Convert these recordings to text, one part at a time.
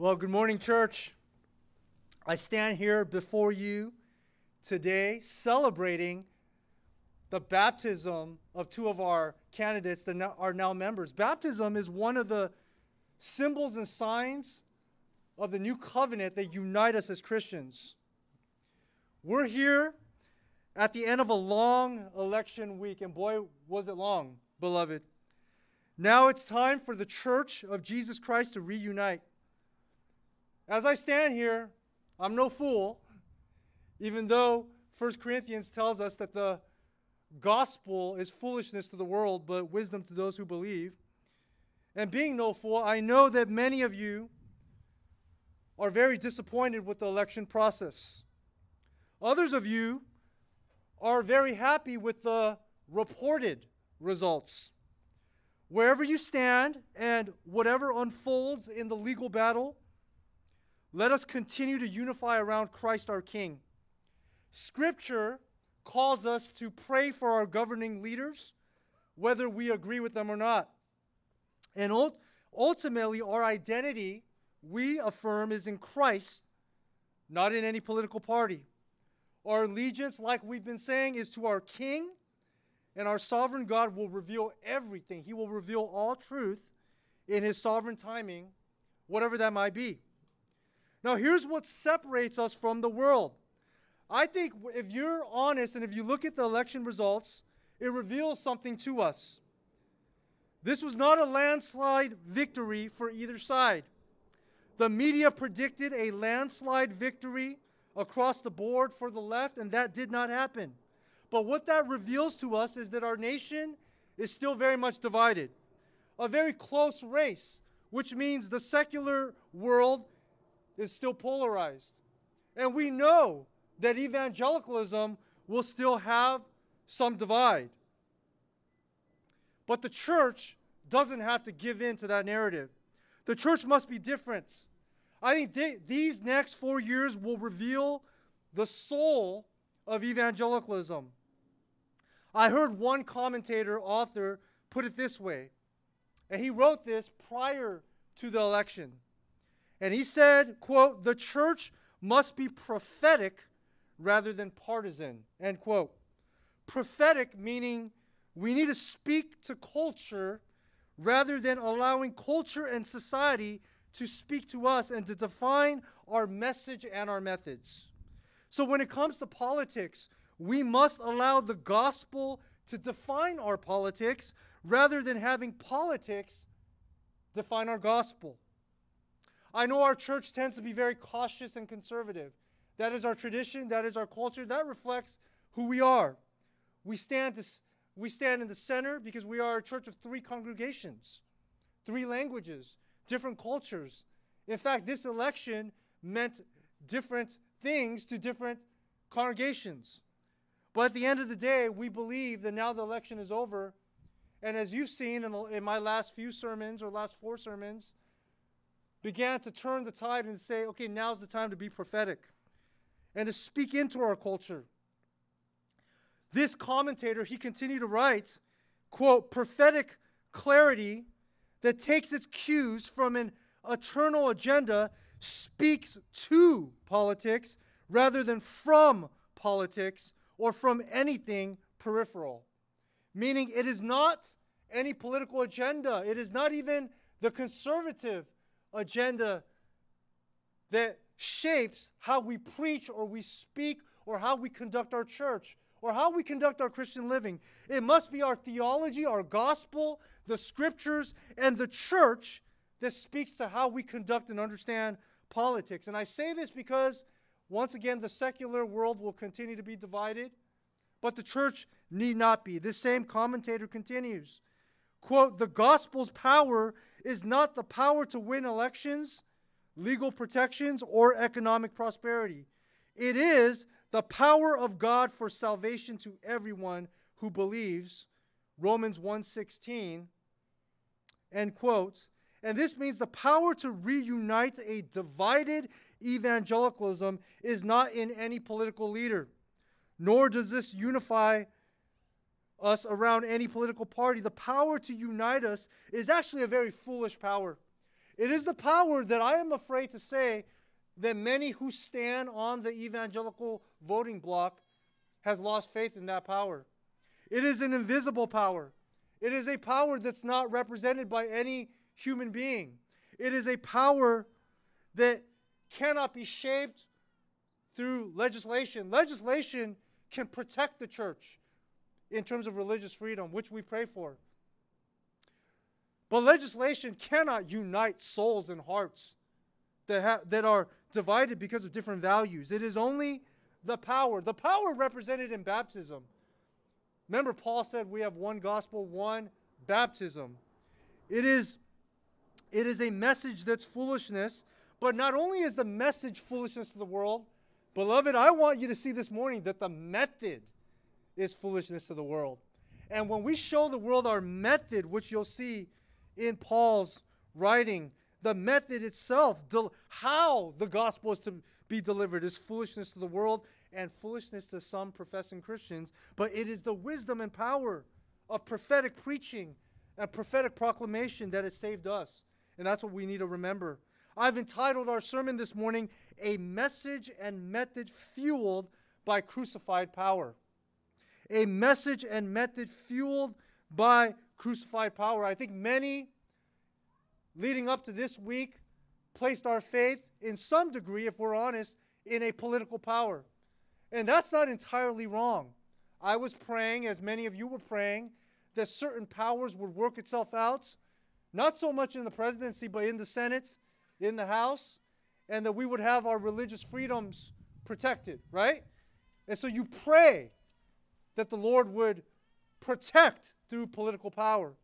Well, good morning, church. I stand here before you today celebrating the baptism of two of our candidates that are now members. Baptism is one of the symbols and signs of the new covenant that unite us as Christians. We're here at the end of a long election week, and boy, was it long, beloved. Now it's time for the church of Jesus Christ to reunite. As I stand here, I'm no fool, even though 1 Corinthians tells us that the gospel is foolishness to the world, but wisdom to those who believe. And being no fool, I know that many of you are very disappointed with the election process. Others of you are very happy with the reported results. Wherever you stand and whatever unfolds in the legal battle, let us continue to unify around Christ our King. Scripture calls us to pray for our governing leaders, whether we agree with them or not. And ultimately, our identity, we affirm, is in Christ, not in any political party. Our allegiance, like we've been saying, is to our King and our sovereign God will reveal everything. He will reveal all truth in His sovereign timing, whatever that might be. Now, here's what separates us from the world. I think if you're honest and if you look at the election results, it reveals something to us. This was not a landslide victory for either side. The media predicted a landslide victory across the board for the left, and that did not happen. But what that reveals to us is that our nation is still very much divided. A very close race, which means the secular world is still polarized. And we know that evangelicalism will still have some divide. But the church doesn't have to give in to that narrative. The church must be different. I think th- these next four years will reveal the soul of evangelicalism. I heard one commentator, author, put it this way, and he wrote this prior to the election. And he said, quote, the church must be prophetic rather than partisan, end quote. Prophetic meaning we need to speak to culture rather than allowing culture and society to speak to us and to define our message and our methods. So when it comes to politics, we must allow the gospel to define our politics rather than having politics define our gospel. I know our church tends to be very cautious and conservative. That is our tradition, that is our culture, that reflects who we are. We stand, to, we stand in the center because we are a church of three congregations, three languages, different cultures. In fact, this election meant different things to different congregations. But at the end of the day, we believe that now the election is over. And as you've seen in, the, in my last few sermons or last four sermons, began to turn the tide and say, okay, now's the time to be prophetic and to speak into our culture. This commentator, he continued to write, quote, prophetic clarity that takes its cues from an eternal agenda speaks to politics rather than from politics or from anything peripheral. Meaning, it is not any political agenda, it is not even the conservative agenda that shapes how we preach or we speak or how we conduct our church or how we conduct our Christian living. It must be our theology, our gospel, the scriptures, and the church that speaks to how we conduct and understand politics. And I say this because once again, the secular world will continue to be divided, but the church need not be. This same commentator continues quote, the gospel's power is not the power to win elections, legal protections, or economic prosperity. It is the power of God for salvation to everyone who believes. Romans 1:16 end quote. And this means the power to reunite a divided evangelicalism is not in any political leader, nor does this unify us around any political party. The power to unite us is actually a very foolish power. It is the power that I am afraid to say that many who stand on the evangelical voting bloc has lost faith in that power. It is an invisible power. It is a power that's not represented by any human being. It is a power that cannot be shaped through legislation. Legislation can protect the church in terms of religious freedom, which we pray for. But legislation cannot unite souls and hearts that, ha- that are divided because of different values. It is only the power, the power represented in baptism. Remember, Paul said we have one gospel, one baptism. It is, it is a message that's foolishness, but not only is the message foolishness to the world, beloved, I want you to see this morning that the method is foolishness to the world. And when we show the world our method, which you'll see in Paul's writing, the method itself, del- how the gospel is to be delivered, is foolishness to the world and foolishness to some professing Christians. But it is the wisdom and power of prophetic preaching and prophetic proclamation that has saved us. And that's what we need to remember. I've entitled our sermon this morning, A Message and Method Fueled by Crucified Power. A message and method fueled by crucified power. I think many leading up to this week placed our faith in some degree, if we're honest, in a political power. And that's not entirely wrong. I was praying, as many of you were praying, that certain powers would work itself out, not so much in the presidency, but in the Senate, in the House, and that we would have our religious freedoms protected, right? And so you pray that the Lord would protect through political power.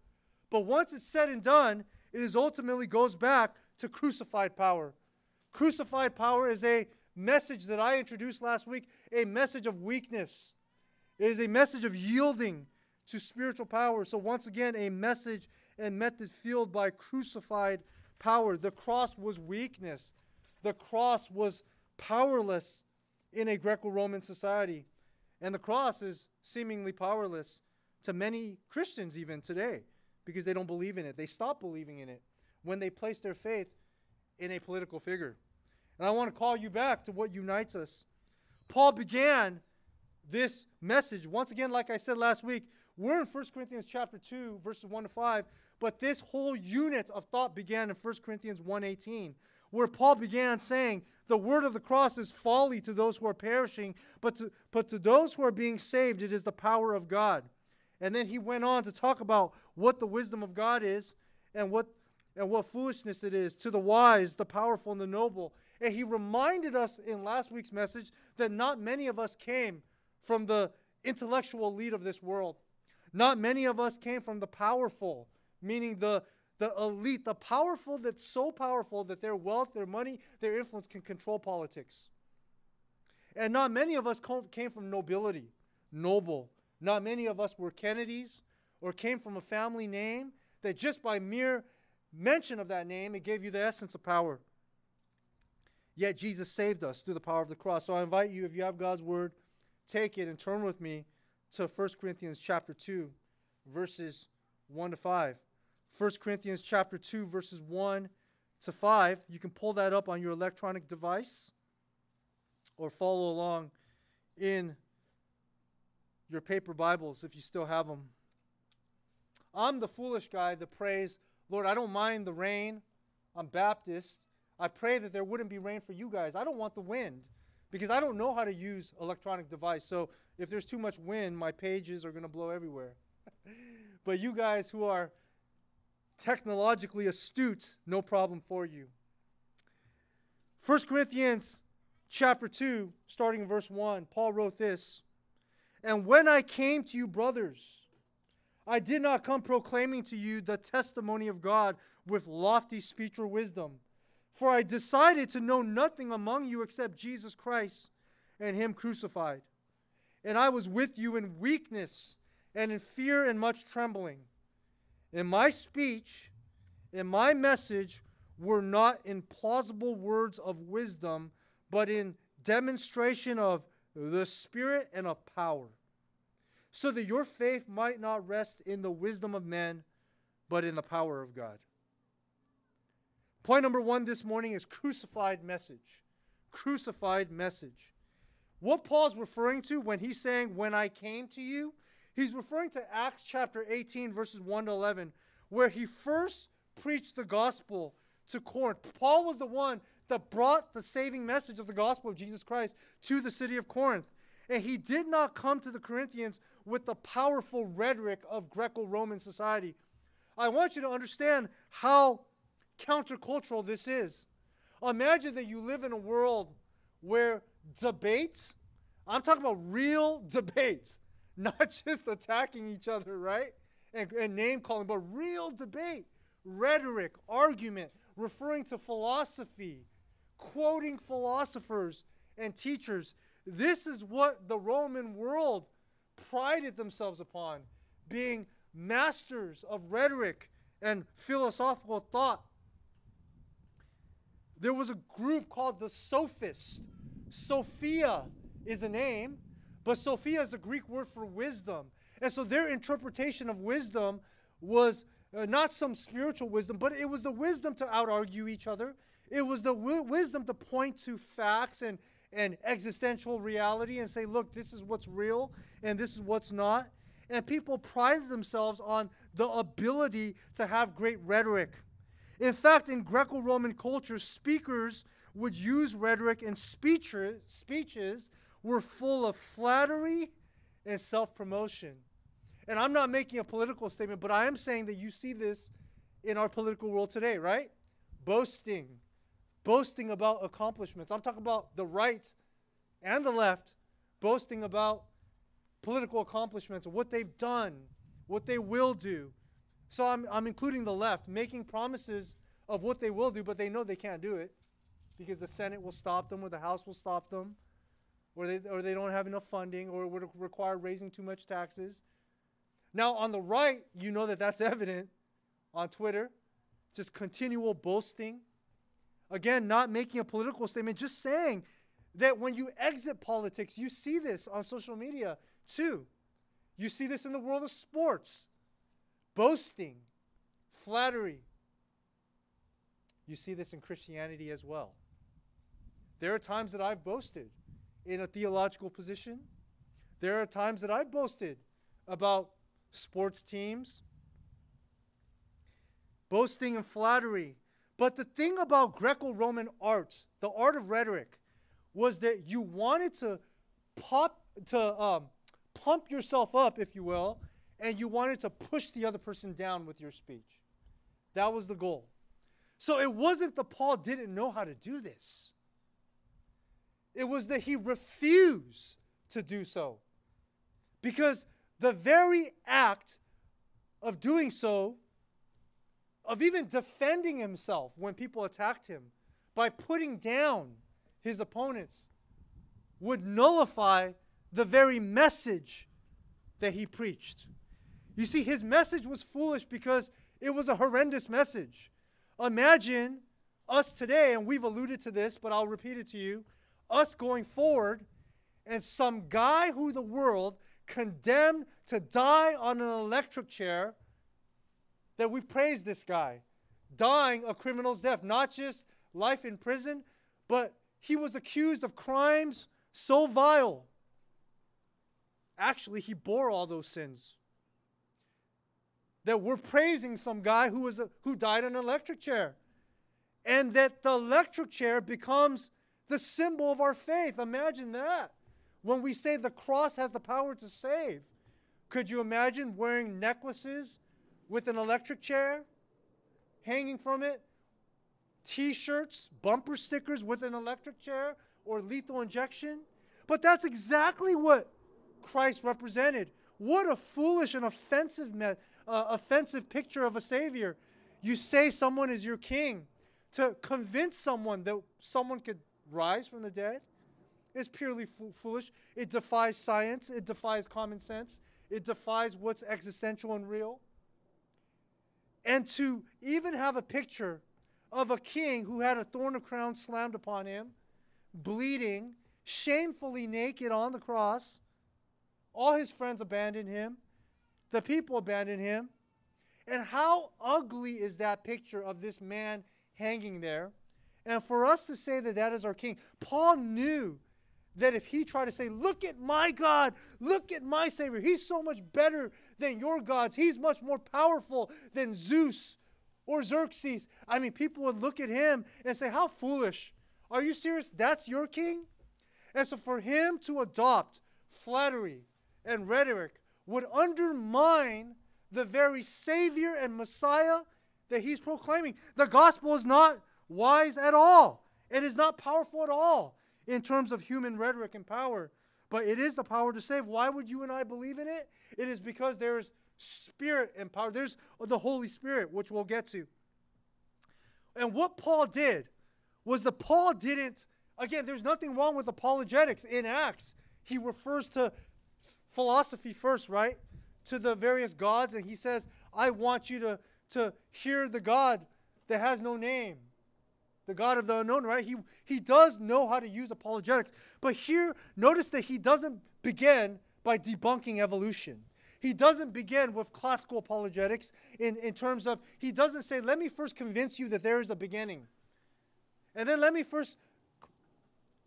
But once it's said and done, it is ultimately goes back to crucified power. Crucified power is a message that I introduced last week, a message of weakness. It is a message of yielding to spiritual power. So, once again, a message and method fueled by crucified power. The cross was weakness, the cross was powerless in a Greco Roman society. And the cross is seemingly powerless to many Christians even today because they don't believe in it. They stop believing in it when they place their faith in a political figure. And I want to call you back to what unites us. Paul began this message once again like I said last week. We're in 1 Corinthians chapter 2 verses 1 to 5, but this whole unit of thought began in 1 Corinthians 1:18 where Paul began saying, The word of the cross is folly to those who are perishing, but to, but to those who are being saved, it is the power of God. And then he went on to talk about what the wisdom of God is and what, and what foolishness it is to the wise, the powerful, and the noble. And he reminded us in last week's message that not many of us came from the intellectual elite of this world. Not many of us came from the powerful, meaning the, the elite, the powerful that's so powerful that their wealth, their money, their influence can control politics. And not many of us came from nobility, noble. Not many of us were Kennedys or came from a family name that just by mere mention of that name, it gave you the essence of power. Yet Jesus saved us through the power of the cross. So I invite you, if you have God's word, take it and turn with me to 1 Corinthians chapter 2, verses 1 to 5. 1 Corinthians chapter 2 verses 1 to 5. You can pull that up on your electronic device or follow along in your paper Bibles if you still have them. I'm the foolish guy that prays, Lord, I don't mind the rain. I'm Baptist. I pray that there wouldn't be rain for you guys. I don't want the wind because I don't know how to use electronic device. So if there's too much wind, my pages are going to blow everywhere. but you guys who are technologically astute, no problem for you. 1 Corinthians chapter 2, starting in verse 1, Paul wrote this And when I came to you, brothers, I did not come proclaiming to you the testimony of God with lofty speech or wisdom, for I decided to know nothing among you except Jesus Christ and Him crucified. And I was with you in weakness and in fear and much trembling. In my speech, in my message, were not in plausible words of wisdom, but in demonstration of the Spirit and of power, so that your faith might not rest in the wisdom of men, but in the power of God. Point number one this morning is crucified message. Crucified message. What Paul's referring to when he's saying, When I came to you, he's referring to Acts chapter 18, verses 1 to 11, where he first preached the gospel to Corinth. Paul was the one that brought the saving message of the gospel of Jesus Christ to the city of Corinth. And he did not come to the Corinthians with the powerful rhetoric of Greco Roman society. I want you to understand how countercultural this is. Imagine that you live in a world where debates, I'm talking about real debates, not just attacking each other, right? And, and name calling, but real debate, rhetoric, argument, referring to philosophy, quoting philosophers and teachers. This is what the Roman world prided themselves upon being masters of rhetoric and philosophical thought. There was a group called the Sophists. Sophia is a name, but Sophia is the Greek word for wisdom. And so their interpretation of wisdom was uh, not some spiritual wisdom, but it was the wisdom to out argue each other. It was the wi- wisdom to point to facts and, and existential reality and say, look, this is what's real and this is what's not. And people prided themselves on the ability to have great rhetoric. In fact, in Greco Roman culture, speakers would use rhetoric speeches, speeches were full of flattery and self promotion. And I'm not making a political statement, but I am saying that you see this in our political world today, right? Boasting, boasting about accomplishments. I'm talking about the right and the left boasting about political accomplishments, what they've done, what they will do. So I'm, I'm including the left, making promises of what they will do, but they know they can't do it because the Senate will stop them or the House will stop them or they, or they don't have enough funding or it would require raising too much taxes. Now, on the right, you know that that's evident on Twitter, just continual boasting. Again, not making a political statement, just saying that when you exit politics, you see this on social media too. You see this in the world of sports boasting, flattery. You see this in Christianity as well. There are times that I've boasted in a theological position. There are times that I've boasted about sports teams, boasting and flattery. But the thing about Greco Roman art, the art of rhetoric, was that you wanted to pop to um, pump yourself up, if you will, and you wanted to push the other person down with your speech. That was the goal. So it wasn't that Paul didn't know how to do this. It was that he refused to do so. Because the very act of doing so, of even defending himself when people attacked him, by putting down his opponents, would nullify the very message that he preached. You see, his message was foolish because it was a horrendous message. Imagine us today, and we've alluded to this, but I'll repeat it to you us going forward, and some guy who the world condemned to die on an electric chair, that we praise this guy, dying a criminal's death, not just life in prison, but he was accused of crimes so vile. Actually, he bore all those sins. That we're praising some guy who was a, who died in an electric chair. And that the electric chair becomes the symbol of our faith. Imagine that. When we say the cross has the power to save, could you imagine wearing necklaces with an electric chair hanging from it? T shirts, bumper stickers with an electric chair or lethal injection? But that's exactly what Christ represented. What a foolish and offensive, uh, offensive picture of a Savior. You say someone is your king to convince someone that someone could rise from the dead is purely foolish. It defies science, it defies common sense, it defies what's existential and real. And to even have a picture of a king who had a thorn of crown slammed upon him, bleeding, shamefully naked on the cross, all his friends abandoned him, the people abandoned him. And how ugly is that picture of this man hanging there. And for us to say that that is our king, Paul knew that if he tried to say, Look at my God, look at my Savior, he's so much better than your gods, he's much more powerful than Zeus or Xerxes. I mean, people would look at him and say, How foolish. Are you serious? That's your king? And so for him to adopt flattery and rhetoric would undermine the very Savior and Messiah that he's proclaiming. The gospel is not wise at all, it is not powerful at all in terms of human rhetoric and power, but it is the power to save. Why would you and I believe in it? It is because there is spirit and power. There's the Holy Spirit, which we'll get to. And what Paul did was that Paul didn't, again, there's nothing wrong with apologetics in Acts. He refers to philosophy first, right? To the various gods, and he says, I want you to, to hear the God that has no name the God of the unknown, right? He, he does know how to use apologetics. But here, notice that he doesn't begin by debunking evolution. He doesn't begin with classical apologetics in, in terms of, he doesn't say, let me first convince you that there is a beginning. And then let me first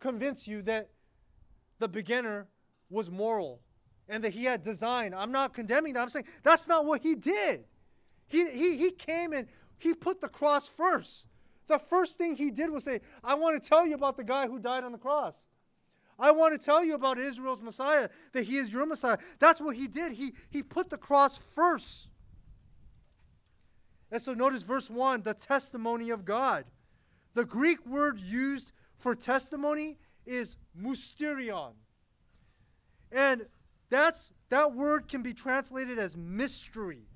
convince you that the beginner was moral and that he had design. I'm not condemning that. I'm saying that's not what he did. He, he, he came and he put the cross first. The first thing he did was say, I want to tell you about the guy who died on the cross. I want to tell you about Israel's Messiah, that he is your Messiah. That's what he did. He, he put the cross first. And so notice verse 1 the testimony of God. The Greek word used for testimony is mysterion. And that's that word can be translated as mystery,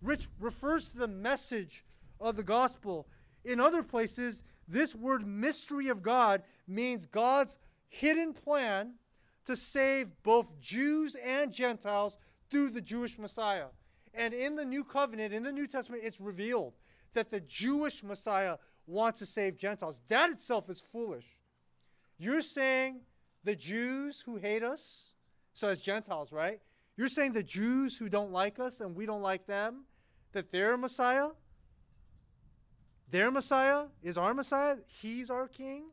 which refers to the message of the gospel. In other places, this word mystery of God means God's hidden plan to save both Jews and Gentiles through the Jewish Messiah. And in the New Covenant, in the New Testament, it's revealed that the Jewish Messiah wants to save Gentiles. That itself is foolish. You're saying the Jews who hate us, so as Gentiles, right? You're saying the Jews who don't like us and we don't like them, that they're a Messiah? Their Messiah is our Messiah. He's our King.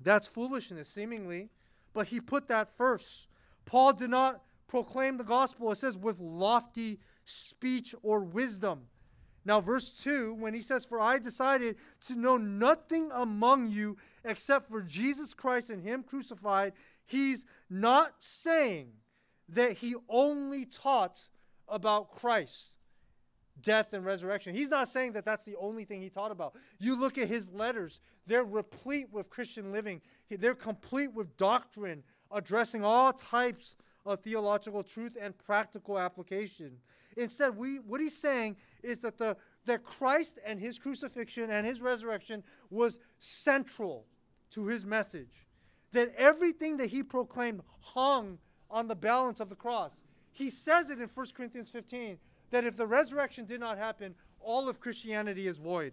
That's foolishness, seemingly. But he put that first. Paul did not proclaim the gospel, it says, with lofty speech or wisdom. Now, verse 2, when he says, For I decided to know nothing among you except for Jesus Christ and Him crucified, he's not saying that he only taught about Christ death and resurrection. He's not saying that that's the only thing he taught about. You look at his letters, they're replete with Christian living, they're complete with doctrine, addressing all types of theological truth and practical application. Instead, we, what he's saying is that, the, that Christ and his crucifixion and his resurrection was central to his message. That everything that he proclaimed hung on the balance of the cross. He says it in 1 Corinthians 15 that if the resurrection did not happen, all of Christianity is void.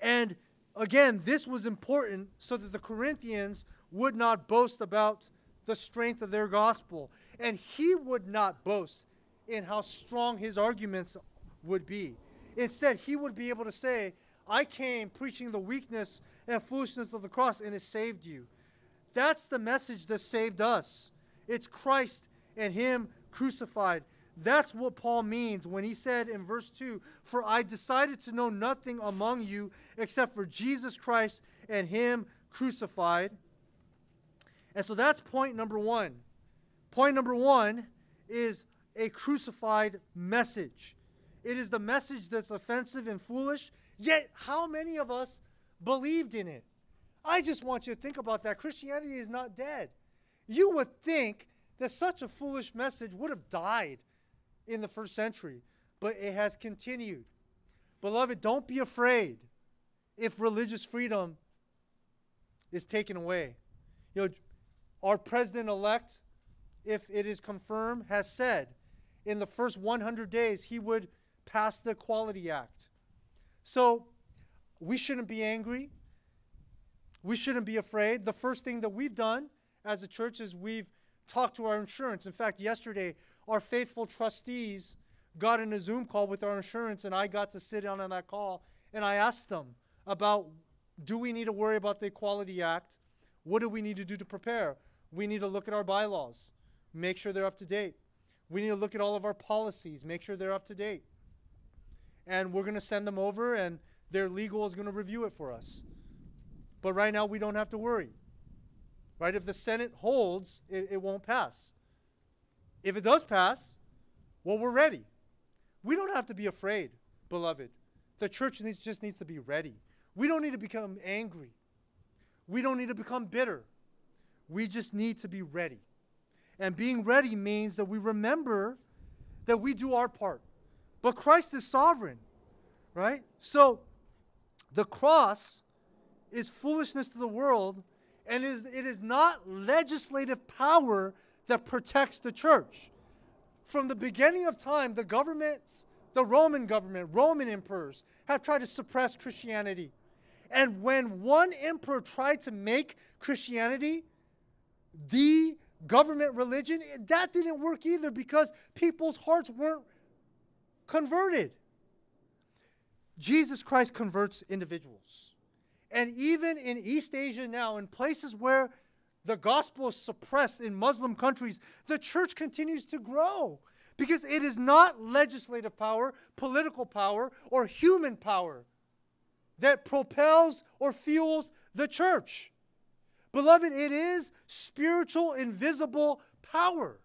And again, this was important so that the Corinthians would not boast about the strength of their gospel. And he would not boast in how strong his arguments would be. Instead, he would be able to say, I came preaching the weakness and foolishness of the cross, and it saved you. That's the message that saved us. It's Christ and Him crucified. That's what Paul means when he said in verse 2 For I decided to know nothing among you except for Jesus Christ and Him crucified. And so that's point number one. Point number one is a crucified message. It is the message that's offensive and foolish, yet, how many of us believed in it? I just want you to think about that. Christianity is not dead. You would think that such a foolish message would have died in the first century, but it has continued. Beloved, don't be afraid if religious freedom is taken away. You know, our president elect, if it is confirmed, has said in the first 100 days he would pass the Equality Act. So we shouldn't be angry. We shouldn't be afraid. The first thing that we've done as a church is we've talked to our insurance. In fact, yesterday our faithful trustees got in a Zoom call with our insurance, and I got to sit down on that call and I asked them about do we need to worry about the Equality Act? What do we need to do to prepare? We need to look at our bylaws, make sure they're up to date. We need to look at all of our policies, make sure they're up to date. And we're going to send them over, and their legal is going to review it for us. But right now, we don't have to worry. Right? If the Senate holds, it, it won't pass. If it does pass, well, we're ready. We don't have to be afraid, beloved. The church needs, just needs to be ready. We don't need to become angry. We don't need to become bitter. We just need to be ready. And being ready means that we remember that we do our part. But Christ is sovereign, right? So the cross is foolishness to the world, and is, it is not legislative power that protects the church. From the beginning of time, the governments, the Roman government, Roman emperors, have tried to suppress Christianity. And when one emperor tried to make Christianity the government religion, that didn't work either because people's hearts weren't converted. Jesus Christ converts individuals. And even in East Asia now, in places where the gospel is suppressed in Muslim countries, the church continues to grow because it is not legislative power, political power, or human power that propels or fuels the church. Beloved, it is spiritual, invisible power.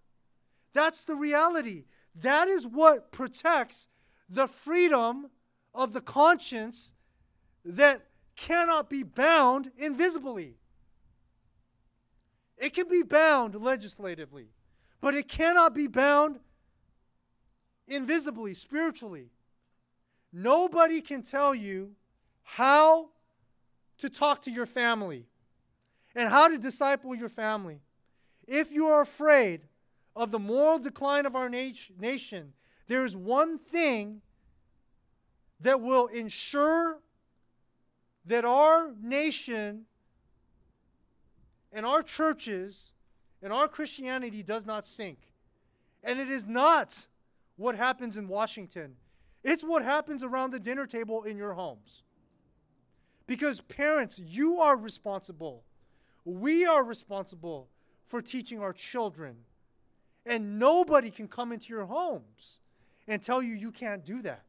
That's the reality. That is what protects the freedom of the conscience that cannot be bound invisibly. It can be bound legislatively, but it cannot be bound invisibly, spiritually. Nobody can tell you how to talk to your family and how to disciple your family. If you are afraid of the moral decline of our nation, there is one thing that will ensure that our nation and our churches and our Christianity does not sink. And it is not what happens in Washington, it's what happens around the dinner table in your homes. Because, parents, you are responsible. We are responsible for teaching our children. And nobody can come into your homes and tell you you can't do that.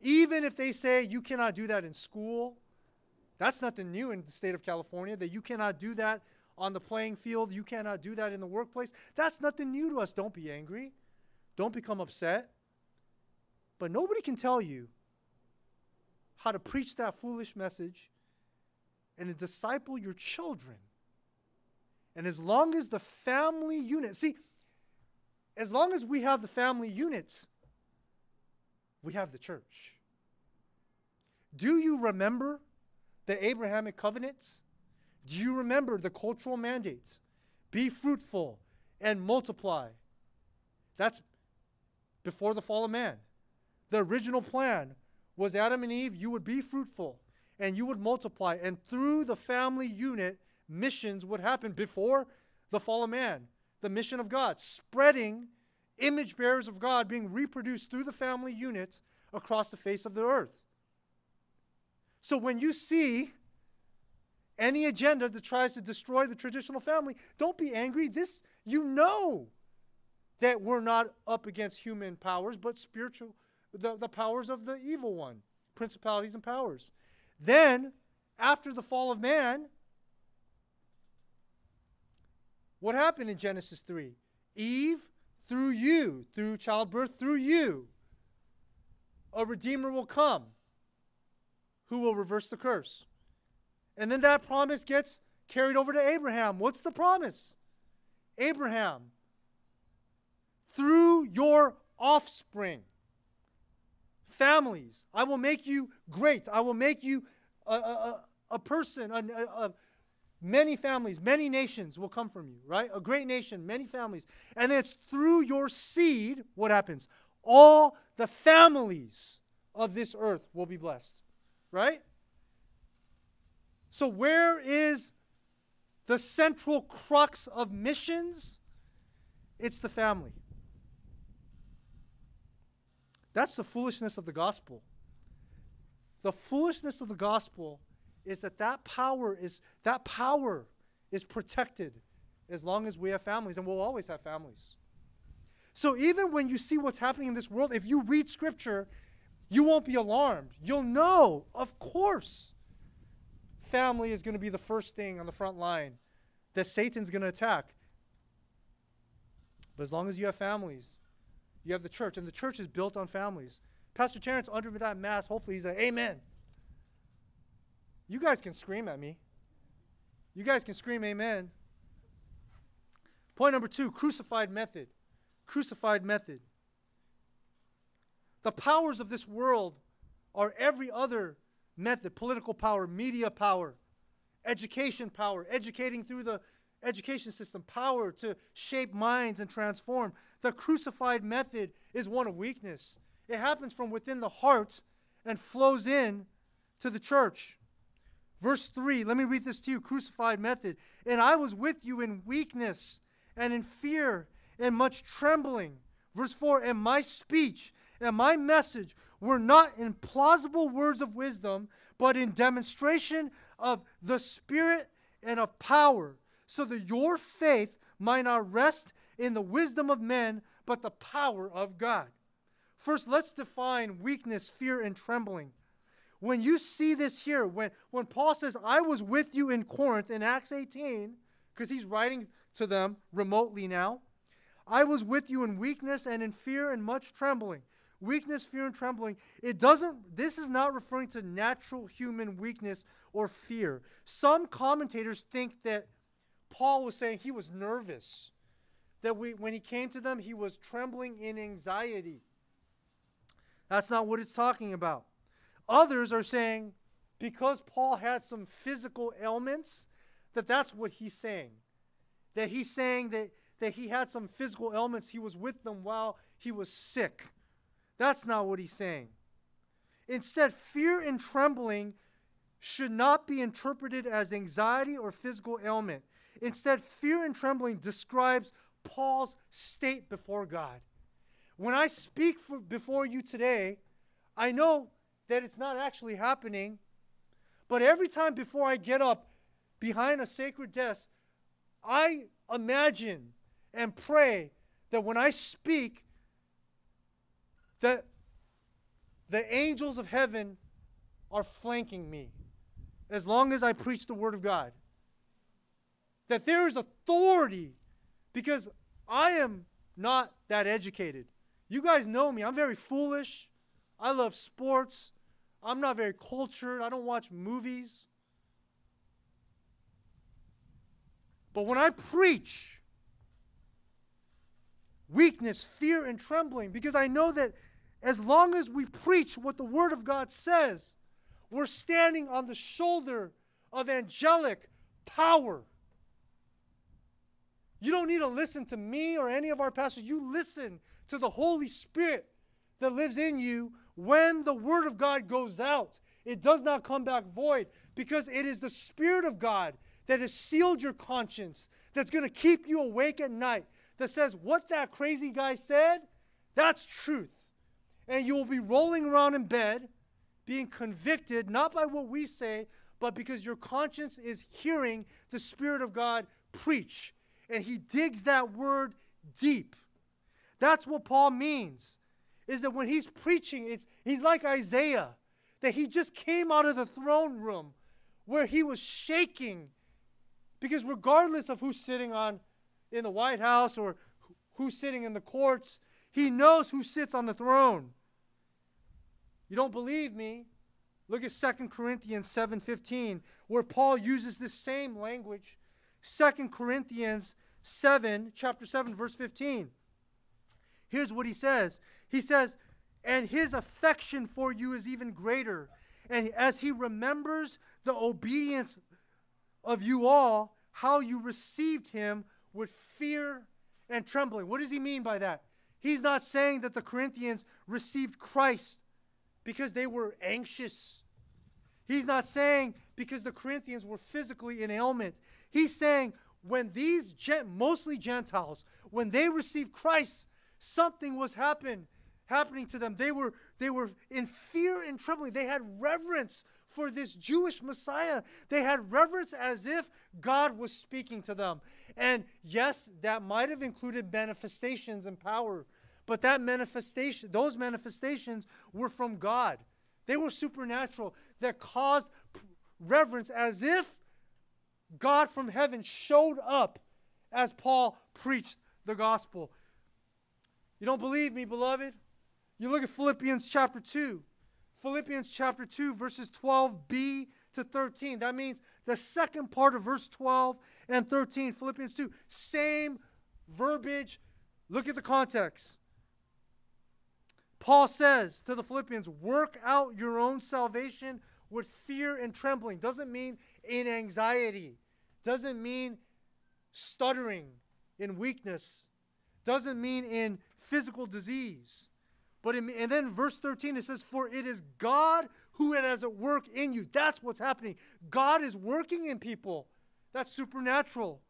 Even if they say you cannot do that in school, that's nothing new in the state of California, that you cannot do that on the playing field, you cannot do that in the workplace. That's nothing new to us. Don't be angry, don't become upset. But nobody can tell you how to preach that foolish message and to disciple your children. And as long as the family unit, see, as long as we have the family units, we have the church. Do you remember the Abrahamic covenants? Do you remember the cultural mandates? Be fruitful and multiply. That's before the fall of man. The original plan was Adam and Eve, you would be fruitful and you would multiply. And through the family unit, missions would happen before the fall of man. The mission of God, spreading image bearers of God being reproduced through the family unit across the face of the earth. So when you see any agenda that tries to destroy the traditional family, don't be angry. This you know that we're not up against human powers, but spiritual the, the powers of the evil one, principalities and powers. Then, after the fall of man, what happened in Genesis 3? Eve, through you, through childbirth, through you, a redeemer will come who will reverse the curse. And then that promise gets carried over to Abraham. What's the promise? Abraham, through your offspring, families, I will make you great. I will make you a, a, a person, a, a, many families, many nations will come from you, right? A great nation, many families. And it's through your seed, what happens? All the families of this earth will be blessed right? So, where is the central crux of missions? It's the family. That's the foolishness of the gospel. the foolishness of the gospel is that that power is that power is protected as long as we have families and we'll always have families. So even when you see what's happening in this world, if you read scripture, you won't be alarmed. You'll know, of course, family is going to be the first thing on the front line that Satan's going to attack. But as long as you have families, you have the church, and the church is built on families. Pastor Terrence, under that mask, hopefully he's like, Amen. You guys can scream at me. You guys can scream Amen. Point number two crucified method crucified method. The powers of this world are every other method political power, media power, education power, educating through the education system, power to shape minds and transform. The crucified method is one of weakness. It happens from within the heart and flows in to the church. Verse 3, let me read this to you crucified method. And I was with you in weakness and in fear and much trembling. Verse 4 And my speech and my message were not in plausible words of wisdom, but in demonstration of the Spirit and of power, so that your faith might not rest in the wisdom of men, but the power of God. First, let's define weakness, fear, and trembling. When you see this here, when, when Paul says, I was with you in Corinth in Acts 18, because he's writing to them remotely now, I was with you in weakness and in fear and much trembling. Weakness, fear, and trembling. It doesn't, this is not referring to natural human weakness or fear. Some commentators think that Paul was saying he was nervous, that we, when he came to them, he was trembling in anxiety. That's not what it's talking about. Others are saying because Paul had some physical ailments, that that's what he's saying. That he's saying that that he had some physical ailments. He was with them while he was sick. That's not what he's saying. Instead, fear and trembling should not be interpreted as anxiety or physical ailment. Instead, fear and trembling describes Paul's state before God. When I speak for, before you today, I know that it's not actually happening, but every time before I get up behind a sacred desk, I imagine and pray that when I speak, that the angels of heaven are flanking me as long as I preach the word of God. That there is authority because I am not that educated. You guys know me. I'm very foolish. I love sports. I'm not very cultured. I don't watch movies. But when I preach, weakness, fear, and trembling because I know that as long as we preach what the Word of God says, we're standing on the shoulder of angelic power. You don't need to listen to me or any of our pastors. You listen to the Holy Spirit that lives in you when the Word of God goes out. It does not come back void because it is the Spirit of God that has sealed your conscience, that's going to keep you awake at night, that says what that crazy guy said, that's truth. And you will be rolling around in bed being convicted, not by what we say, but because your conscience is hearing the Spirit of God preach. And he digs that word deep. That's what Paul means. Is that when he's preaching, it's he's like Isaiah, that he just came out of the throne room where he was shaking. Because regardless of who's sitting on in the White House or who's sitting in the courts. He knows who sits on the throne. You don't believe me? Look at 2 Corinthians 7:15 where Paul uses this same language. 2 Corinthians 7 chapter 7 verse 15. Here's what he says. He says, "And his affection for you is even greater, and as he remembers the obedience of you all, how you received him with fear and trembling. What does he mean by that? He's not saying that the Corinthians received Christ because they were anxious. He's not saying because the Corinthians were physically in ailment. He's saying when these mostly Gentiles, when they received Christ, something was happen, happening to them. They were, they were in fear and trembling. They had reverence for this Jewish Messiah. They had reverence as if God was speaking to them. And yes, that might have included manifestations and power, but that manifestation, those manifestations were from God. They were supernatural that caused reverence as if God from heaven showed up as Paul preached the gospel. You don't believe me, beloved? You look at Philippians chapter 2. Philippians chapter 2, verses 12b to 13. That means the second part of verse 12 and 13. Philippians 2, same verbiage. Look at the context. Paul says to the Philippians, work out your own salvation with fear and trembling. Doesn't mean in anxiety, doesn't mean stuttering in weakness, doesn't mean in physical disease. But in, and then verse 13 it says, For it is God who has at work in you. That's what's happening. God is working in people. That's supernatural,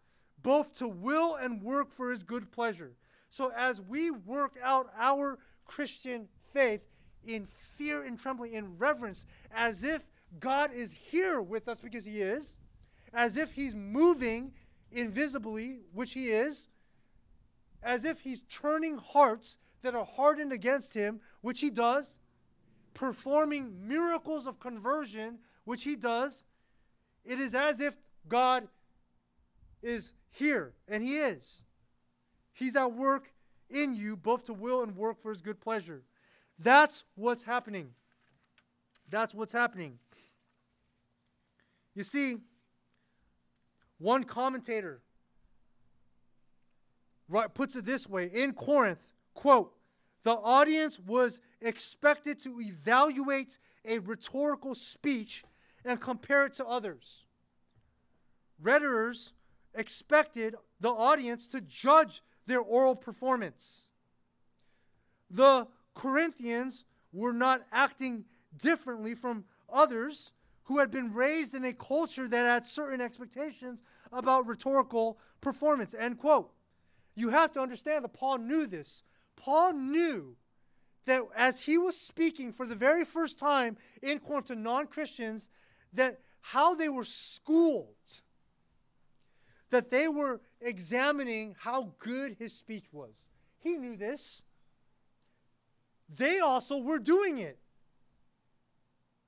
both to will and work for his good pleasure. So as we work out our Christian faith in fear and trembling, in reverence, as if God is here with us because he is, as if he's moving invisibly, which he is, as if he's turning hearts that are hardened against him, which he does, performing miracles of conversion, which he does. It is as if God is here, and he is. He's at work in you, both to will and work for his good pleasure. That's what's happening. That's what's happening. You see, one commentator puts it this way in Corinth, quote, the audience was expected to evaluate a rhetorical speech and compare it to others. Rhetorers expected the audience to judge their oral performance. The Corinthians were not acting differently from others who had been raised in a culture that had certain expectations about rhetorical performance. End quote. You have to understand that Paul knew this. Paul knew that as he was speaking for the very first time in Corinth to non Christians, that how they were schooled, that they were examining how good his speech was. He knew this. They also were doing it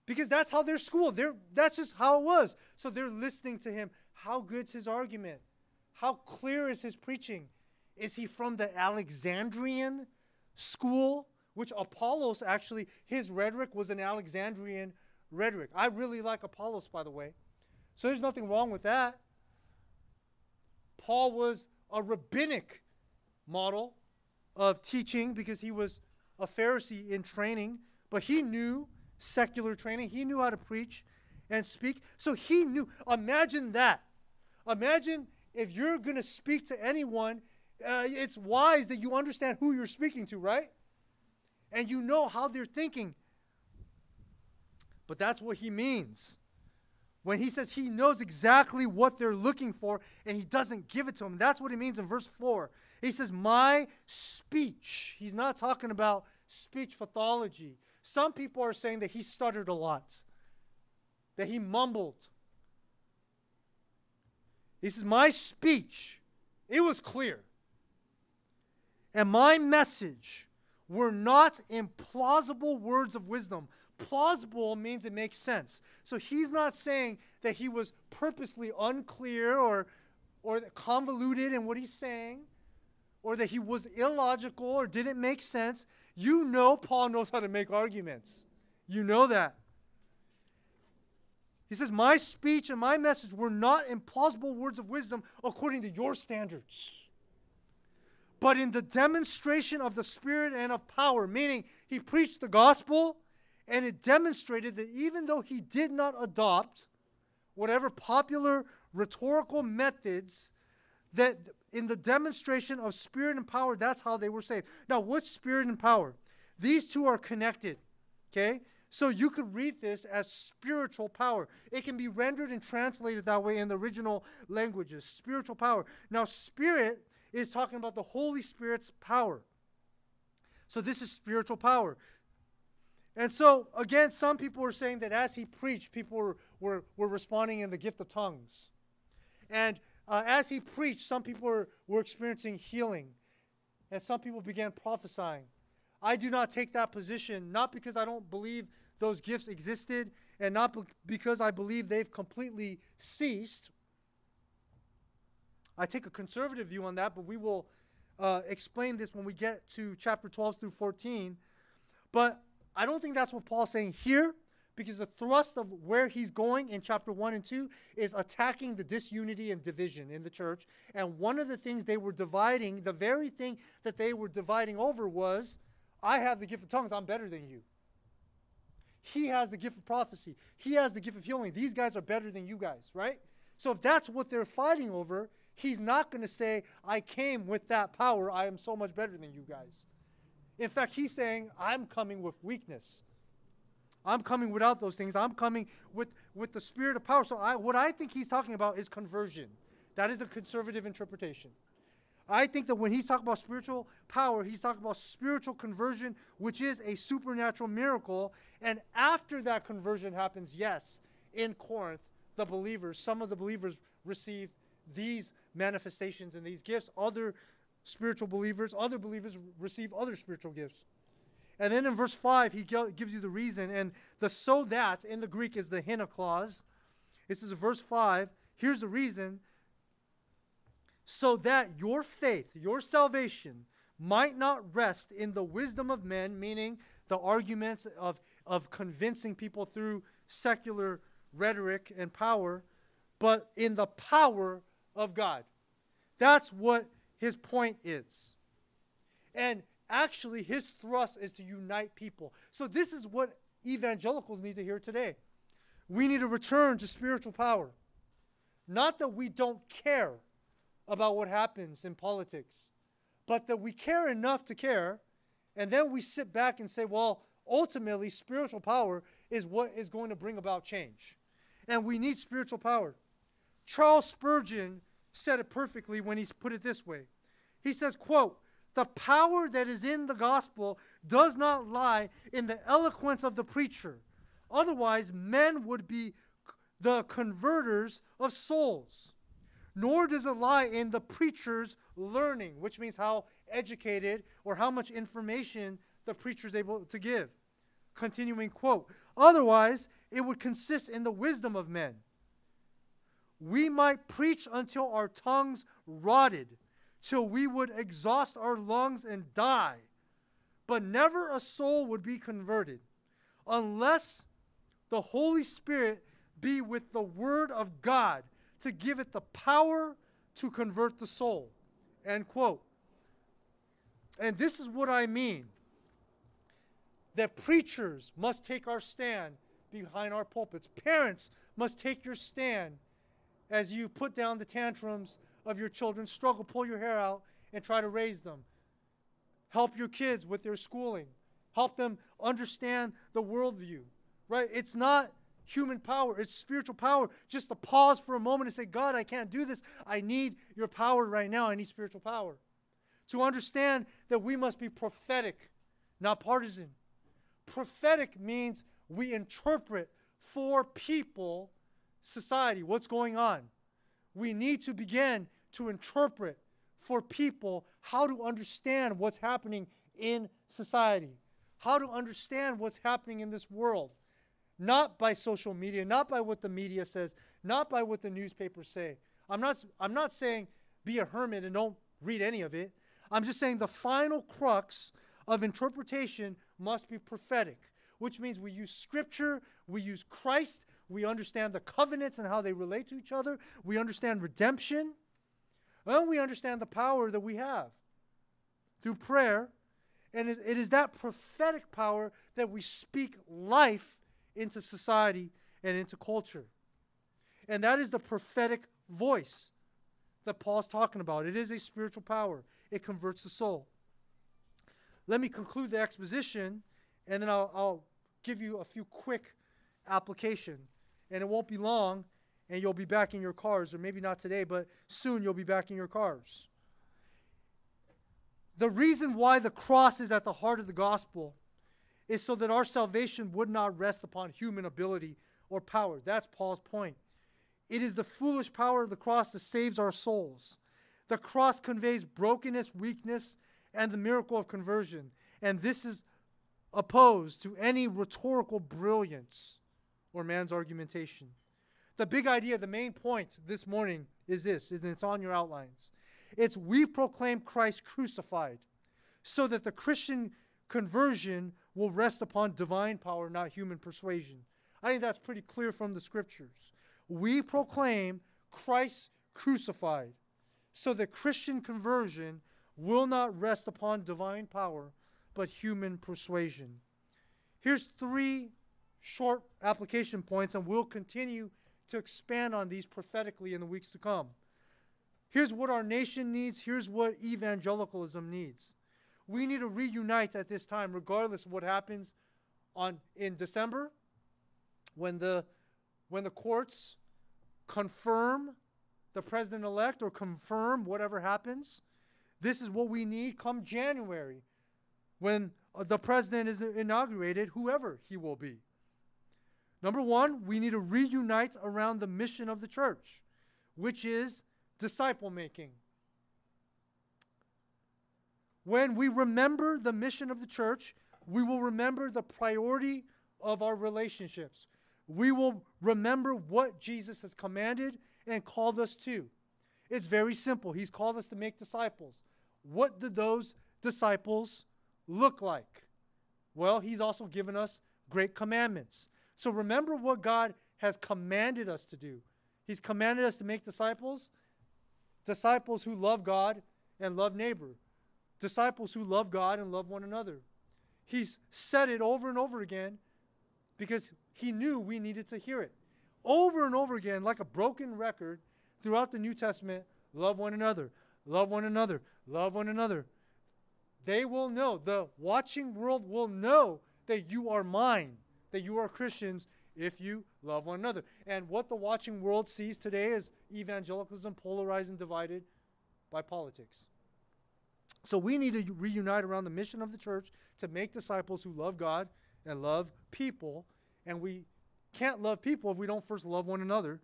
because that's how they're schooled. They're, that's just how it was. So they're listening to him. How good's his argument? How clear is his preaching? Is he from the Alexandrian school? Which Apollos actually, his rhetoric was an Alexandrian rhetoric. I really like Apollos, by the way. So there's nothing wrong with that. Paul was a rabbinic model of teaching because he was a Pharisee in training, but he knew secular training. He knew how to preach and speak. So he knew. Imagine that. Imagine if you're going to speak to anyone uh, it's wise that you understand who you're speaking to, right? And you know how they're thinking. But that's what he means. When he says he knows exactly what they're looking for and he doesn't give it to them. That's what he means in verse 4. He says, My speech. He's not talking about speech pathology. Some people are saying that he stuttered a lot, that he mumbled. He says, My speech, it was clear and my message were not implausible words of wisdom. Plausible means it makes sense. So he's not saying that he was purposely unclear or, or convoluted in what he's saying, or that he was illogical or didn't make sense. You know Paul knows how to make arguments. You know that. He says, My speech and my message were not implausible words of wisdom according to your standards but in the demonstration of the Spirit and of power, meaning he preached the gospel and it demonstrated that even though he did not adopt whatever popular rhetorical methods, that in the demonstration of spirit and power, that's how they were saved. Now, what's spirit and power? These two are connected, okay? So you could read this as spiritual power. It can be rendered and translated that way in the original languages spiritual power. Now, spirit is talking about the Holy Spirit's power. So this is spiritual power. And so, again, some people were saying that as he preached, people were, were, were responding in the gift of tongues. And uh, as he preached, some people were, were experiencing healing, and some people began prophesying. I do not take that position, not because I don't believe those gifts existed, and not be- because I believe they've completely ceased. I take a conservative view on that, but we will uh, explain this when we get to chapter 12 through 14. But I don't think that's what Paul's saying here, because the thrust of where he's going in chapter 1 and 2 is attacking the disunity and division in the church. And one of the things they were dividing, the very thing that they were dividing over was I have the gift of tongues, I'm better than you. He has the gift of prophecy, he has the gift of healing. These guys are better than you guys, right? So if that's what they're fighting over, He's not going to say, I came with that power. I am so much better than you guys. In fact, he's saying, I'm coming with weakness. I'm coming without those things. I'm coming with, with the spirit of power. So I, what I think he's talking about is conversion. That is a conservative interpretation. I think that when he's talking about spiritual power, he's talking about spiritual conversion, which is a supernatural miracle. And after that conversion happens, yes, in Corinth, the believers, some of the believers receive these manifestations and these gifts. Other spiritual believers, other believers receive other spiritual gifts. And then in verse 5, he gives you the reason. And the so that in the Greek is the hina clause. This is verse 5. Here's the reason. So that your faith, your salvation, might not rest in the wisdom of men, meaning the arguments of, of convincing people through secular rhetoric and power, but in the power of God. That's what his point is. And actually, his thrust is to unite people. So, this is what evangelicals need to hear today. We need to return to spiritual power. Not that we don't care about what happens in politics, but that we care enough to care, and then we sit back and say, well, ultimately, spiritual power is what is going to bring about change. And we need spiritual power. Charles Spurgeon said it perfectly when he put it this way. He says, quote, the power that is in the gospel does not lie in the eloquence of the preacher. Otherwise, men would be the converters of souls. Nor does it lie in the preacher's learning, which means how educated or how much information the preacher is able to give. Continuing quote, otherwise, it would consist in the wisdom of men we might preach until our tongues rotted, till we would exhaust our lungs and die. But never a soul would be converted unless the Holy Spirit be with the Word of God to give it the power to convert the soul. End quote. And this is what I mean that preachers must take our stand behind our pulpits, parents must take your stand as you put down the tantrums of your children, struggle, pull your hair out, and try to raise them. Help your kids with their schooling. Help them understand the worldview, right? It's not human power, it's spiritual power. Just to pause for a moment and say, God, I can't do this. I need your power right now. I need spiritual power. To understand that we must be prophetic, not partisan. Prophetic means we interpret for people society, what's going on. We need to begin to interpret for people how to understand what's happening in society, how to understand what's happening in this world. Not by social media, not by what the media says, not by what the newspapers say. I'm not, I'm not saying be a hermit and don't read any of it. I'm just saying the final crux of interpretation must be prophetic, which means we use scripture, we use Christ, we understand the covenants and how they relate to each other. We understand redemption. And we understand the power that we have through prayer. And it, it is that prophetic power that we speak life into society and into culture. And that is the prophetic voice that Paul's talking about. It is a spiritual power, it converts the soul. Let me conclude the exposition, and then I'll, I'll give you a few quick application and it won't be long, and you'll be back in your cars, or maybe not today, but soon you'll be back in your cars. The reason why the cross is at the heart of the gospel is so that our salvation would not rest upon human ability or power. That's Paul's point. It is the foolish power of the cross that saves our souls. The cross conveys brokenness, weakness, and the miracle of conversion. And this is opposed to any rhetorical brilliance or man's argumentation. The big idea, the main point this morning is this, and it's on your outlines. It's we proclaim Christ crucified so that the Christian conversion will rest upon divine power, not human persuasion. I think that's pretty clear from the scriptures. We proclaim Christ crucified so that Christian conversion will not rest upon divine power, but human persuasion. Here's three short application points, and we'll continue to expand on these prophetically in the weeks to come. Here's what our nation needs. Here's what evangelicalism needs. We need to reunite at this time, regardless of what happens on in December, when the when the courts confirm the president elect or confirm whatever happens. This is what we need come January when the president is inaugurated, whoever he will be. Number one, we need to reunite around the mission of the church, which is disciple making. When we remember the mission of the church, we will remember the priority of our relationships. We will remember what Jesus has commanded and called us to. It's very simple. He's called us to make disciples. What do those disciples look like? Well, He's also given us great commandments. So remember what God has commanded us to do. He's commanded us to make disciples, disciples who love God and love neighbor, disciples who love God and love one another. He's said it over and over again because he knew we needed to hear it. Over and over again, like a broken record throughout the New Testament, love one another, love one another, love one another. They will know, the watching world will know that you are mine that you are Christians if you love one another. And what the watching world sees today is evangelicalism polarized and divided by politics. So we need to reunite around the mission of the church to make disciples who love God and love people. And we can't love people if we don't first love one another,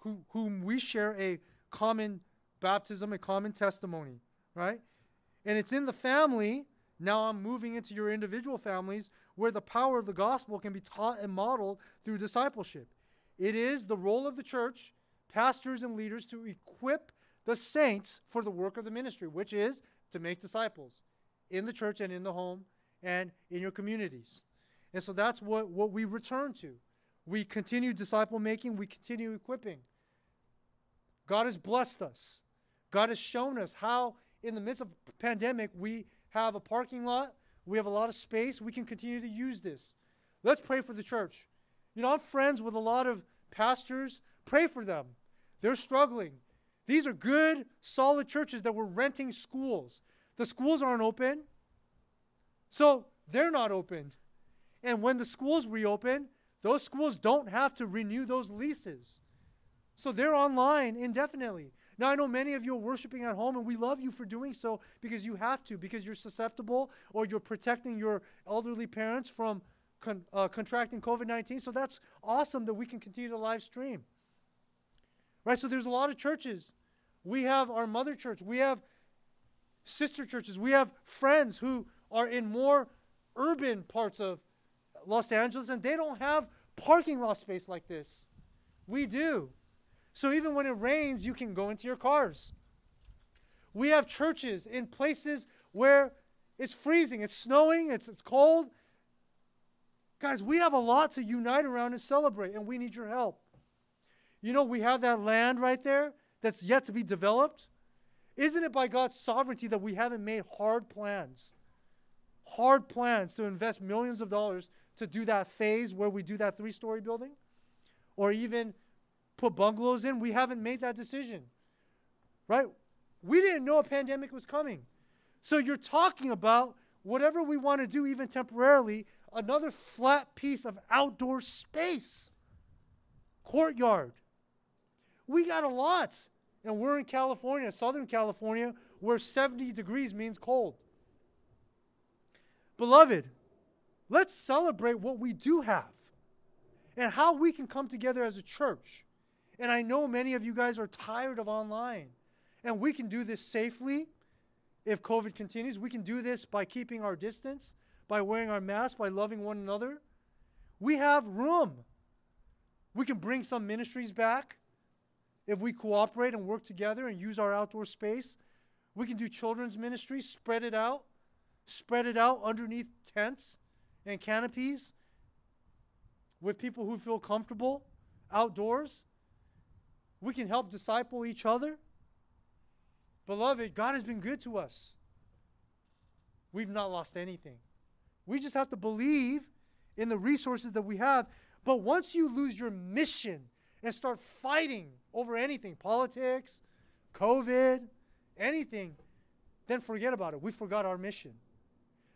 who, whom we share a common baptism, a common testimony, right? And it's in the family. Now I'm moving into your individual families where the power of the gospel can be taught and modeled through discipleship. It is the role of the church, pastors and leaders, to equip the saints for the work of the ministry, which is to make disciples in the church and in the home and in your communities. And so that's what, what we return to. We continue disciple making, we continue equipping. God has blessed us. God has shown us how, in the midst of pandemic, we have a parking lot we have a lot of space. We can continue to use this. Let's pray for the church. You know, I'm friends with a lot of pastors. Pray for them. They're struggling. These are good, solid churches that were renting schools. The schools aren't open, so they're not open. And when the schools reopen, those schools don't have to renew those leases. So they're online indefinitely. Now, I know many of you are worshiping at home, and we love you for doing so because you have to, because you're susceptible or you're protecting your elderly parents from con- uh, contracting COVID 19. So that's awesome that we can continue to live stream. Right? So there's a lot of churches. We have our mother church, we have sister churches, we have friends who are in more urban parts of Los Angeles, and they don't have parking lot space like this. We do. So even when it rains, you can go into your cars. We have churches in places where it's freezing, it's snowing, it's, it's cold. Guys, we have a lot to unite around and celebrate, and we need your help. You know, we have that land right there that's yet to be developed. Isn't it by God's sovereignty that we haven't made hard plans? Hard plans to invest millions of dollars to do that phase where we do that three story building? Or even put bungalows in. We haven't made that decision, right? We didn't know a pandemic was coming. So you're talking about whatever we want to do, even temporarily, another flat piece of outdoor space, courtyard. We got a lot. And we're in California, Southern California, where 70 degrees means cold. Beloved, let's celebrate what we do have and how we can come together as a church. And I know many of you guys are tired of online, and we can do this safely if COVID continues. We can do this by keeping our distance, by wearing our masks, by loving one another. We have room. We can bring some ministries back if we cooperate and work together and use our outdoor space. We can do children's ministry, spread it out, spread it out underneath tents and canopies with people who feel comfortable outdoors. We can help disciple each other. Beloved, God has been good to us. We've not lost anything. We just have to believe in the resources that we have. But once you lose your mission and start fighting over anything politics, COVID, anything then forget about it. We forgot our mission.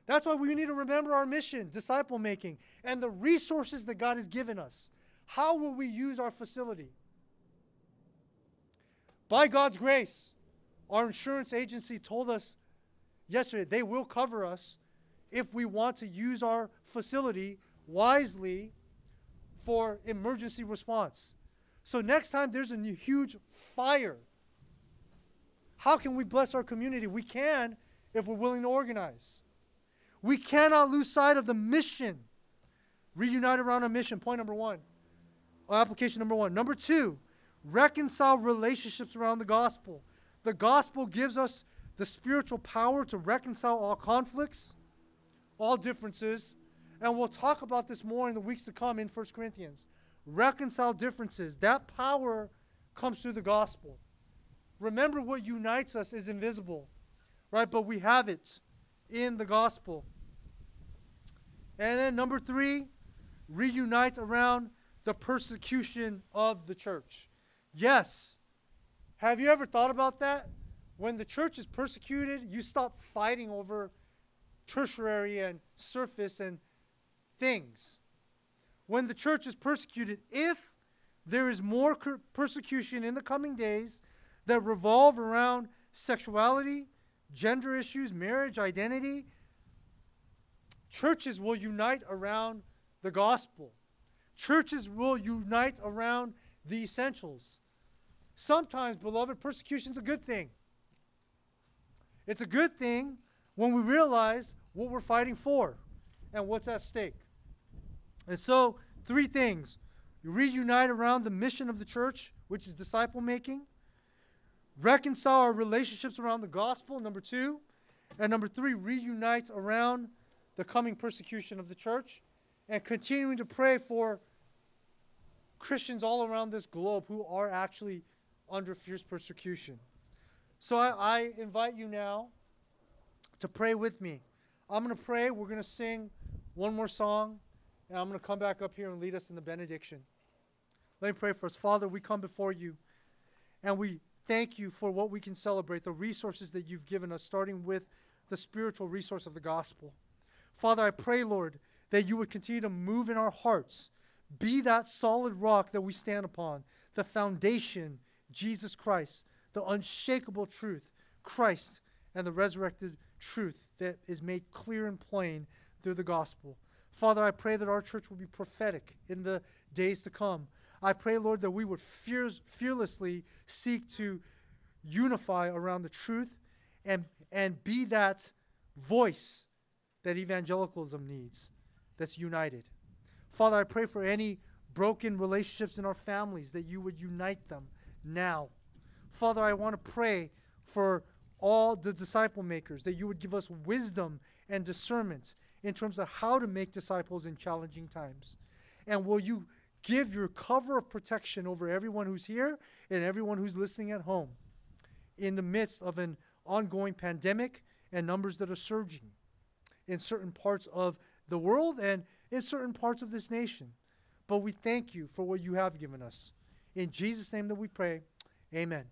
That's why we need to remember our mission, disciple making, and the resources that God has given us. How will we use our facility? By God's grace, our insurance agency told us yesterday they will cover us if we want to use our facility wisely for emergency response. So next time there's a new, huge fire, how can we bless our community? We can if we're willing to organize. We cannot lose sight of the mission. Reunite around a mission. Point number one. Application number one. Number two, reconcile relationships around the gospel. The gospel gives us the spiritual power to reconcile all conflicts, all differences, and we'll talk about this more in the weeks to come in 1 Corinthians. Reconcile differences. That power comes through the gospel. Remember, what unites us is invisible, right? But we have it in the gospel. And then number three, reunite around the persecution of the church. Yes. Have you ever thought about that? When the church is persecuted, you stop fighting over tertiary and surface and things. When the church is persecuted, if there is more persecution in the coming days that revolve around sexuality, gender issues, marriage, identity, churches will unite around the gospel. Churches will unite around the essentials. Sometimes, beloved, persecution is a good thing. It's a good thing when we realize what we're fighting for and what's at stake. And so, three things you reunite around the mission of the church, which is disciple making reconcile our relationships around the gospel, number two. And number three, reunite around the coming persecution of the church and continuing to pray for Christians all around this globe who are actually under fierce persecution. So I, I invite you now to pray with me. I'm going to pray. We're going to sing one more song, and I'm going to come back up here and lead us in the benediction. Let me pray for us. Father, we come before you, and we thank you for what we can celebrate, the resources that you've given us, starting with the spiritual resource of the gospel. Father, I pray, Lord, that you would continue to move in our hearts. Be that solid rock that we stand upon, the foundation, Jesus Christ, the unshakable truth, Christ, and the resurrected truth that is made clear and plain through the gospel. Father, I pray that our church will be prophetic in the days to come. I pray, Lord, that we would fears, fearlessly seek to unify around the truth and, and be that voice that evangelicalism needs that's united. Father, I pray for any broken relationships in our families that you would unite them now. Father, I want to pray for all the disciple makers that you would give us wisdom and discernment in terms of how to make disciples in challenging times. And will you Give your cover of protection over everyone who's here and everyone who's listening at home in the midst of an ongoing pandemic and numbers that are surging in certain parts of the world and in certain parts of this nation. But we thank you for what you have given us. In Jesus' name that we pray, amen.